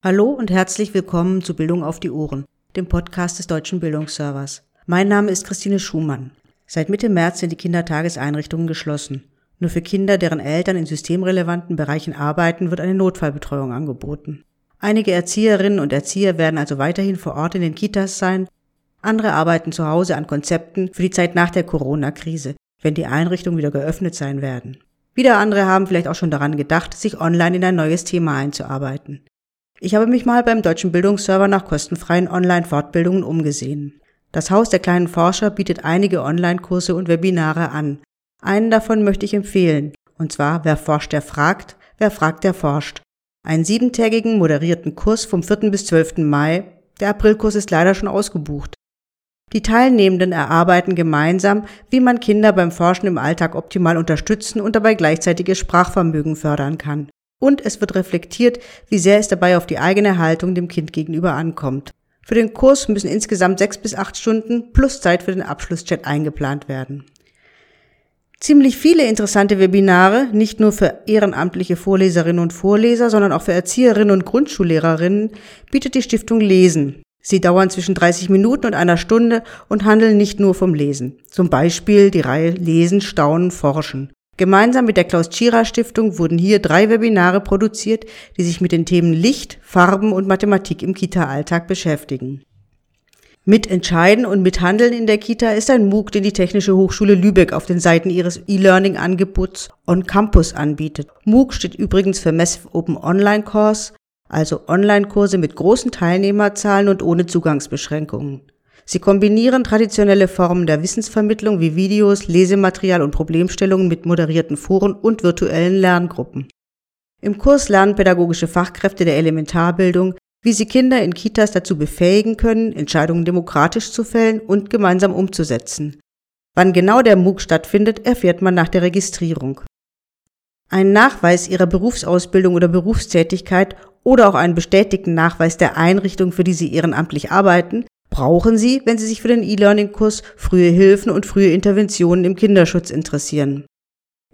Hallo und herzlich willkommen zu Bildung auf die Ohren, dem Podcast des Deutschen Bildungsservers. Mein Name ist Christine Schumann. Seit Mitte März sind die Kindertageseinrichtungen geschlossen. Nur für Kinder, deren Eltern in systemrelevanten Bereichen arbeiten, wird eine Notfallbetreuung angeboten. Einige Erzieherinnen und Erzieher werden also weiterhin vor Ort in den Kitas sein, andere arbeiten zu Hause an Konzepten für die Zeit nach der Corona-Krise, wenn die Einrichtungen wieder geöffnet sein werden. Wieder andere haben vielleicht auch schon daran gedacht, sich online in ein neues Thema einzuarbeiten. Ich habe mich mal beim Deutschen Bildungsserver nach kostenfreien Online-Fortbildungen umgesehen. Das Haus der kleinen Forscher bietet einige Online-Kurse und Webinare an. Einen davon möchte ich empfehlen, und zwar Wer forscht, der fragt, wer fragt, der forscht. Einen siebentägigen moderierten Kurs vom 4. bis 12. Mai. Der Aprilkurs ist leider schon ausgebucht. Die Teilnehmenden erarbeiten gemeinsam, wie man Kinder beim Forschen im Alltag optimal unterstützen und dabei gleichzeitiges Sprachvermögen fördern kann und es wird reflektiert, wie sehr es dabei auf die eigene Haltung dem Kind gegenüber ankommt. Für den Kurs müssen insgesamt sechs bis acht Stunden plus Zeit für den Abschlusschat eingeplant werden. Ziemlich viele interessante Webinare, nicht nur für ehrenamtliche Vorleserinnen und Vorleser, sondern auch für Erzieherinnen und Grundschullehrerinnen, bietet die Stiftung Lesen. Sie dauern zwischen 30 Minuten und einer Stunde und handeln nicht nur vom Lesen. Zum Beispiel die Reihe Lesen, Staunen, Forschen. Gemeinsam mit der Klaus-Tschira-Stiftung wurden hier drei Webinare produziert, die sich mit den Themen Licht, Farben und Mathematik im Kita-Alltag beschäftigen. Mitentscheiden und mithandeln in der Kita ist ein MOOC, den die Technische Hochschule Lübeck auf den Seiten ihres E-Learning-Angebots On Campus anbietet. MOOC steht übrigens für Massive Open Online Course, also Online-Kurse mit großen Teilnehmerzahlen und ohne Zugangsbeschränkungen. Sie kombinieren traditionelle Formen der Wissensvermittlung wie Videos, Lesematerial und Problemstellungen mit moderierten Foren und virtuellen Lerngruppen. Im Kurs lernen pädagogische Fachkräfte der Elementarbildung, wie sie Kinder in Kitas dazu befähigen können, Entscheidungen demokratisch zu fällen und gemeinsam umzusetzen. Wann genau der MOOC stattfindet, erfährt man nach der Registrierung. Ein Nachweis ihrer Berufsausbildung oder Berufstätigkeit oder auch einen bestätigten Nachweis der Einrichtung, für die sie ehrenamtlich arbeiten, brauchen Sie, wenn Sie sich für den E-Learning-Kurs frühe Hilfen und frühe Interventionen im Kinderschutz interessieren.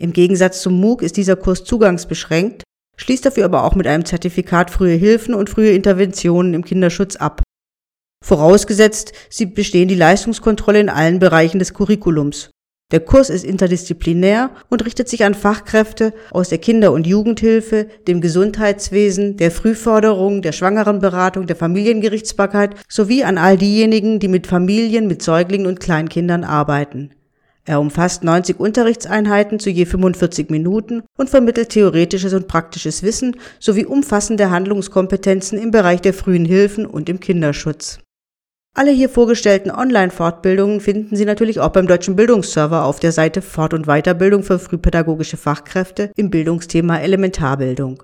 Im Gegensatz zum MOOC ist dieser Kurs zugangsbeschränkt, schließt dafür aber auch mit einem Zertifikat frühe Hilfen und frühe Interventionen im Kinderschutz ab. Vorausgesetzt, Sie bestehen die Leistungskontrolle in allen Bereichen des Curriculums. Der Kurs ist interdisziplinär und richtet sich an Fachkräfte aus der Kinder- und Jugendhilfe, dem Gesundheitswesen, der Frühförderung, der Schwangerenberatung, der Familiengerichtsbarkeit sowie an all diejenigen, die mit Familien, mit Säuglingen und Kleinkindern arbeiten. Er umfasst 90 Unterrichtseinheiten zu je 45 Minuten und vermittelt theoretisches und praktisches Wissen sowie umfassende Handlungskompetenzen im Bereich der frühen Hilfen und im Kinderschutz. Alle hier vorgestellten Online-Fortbildungen finden Sie natürlich auch beim Deutschen Bildungsserver auf der Seite Fort- und Weiterbildung für frühpädagogische Fachkräfte im Bildungsthema Elementarbildung.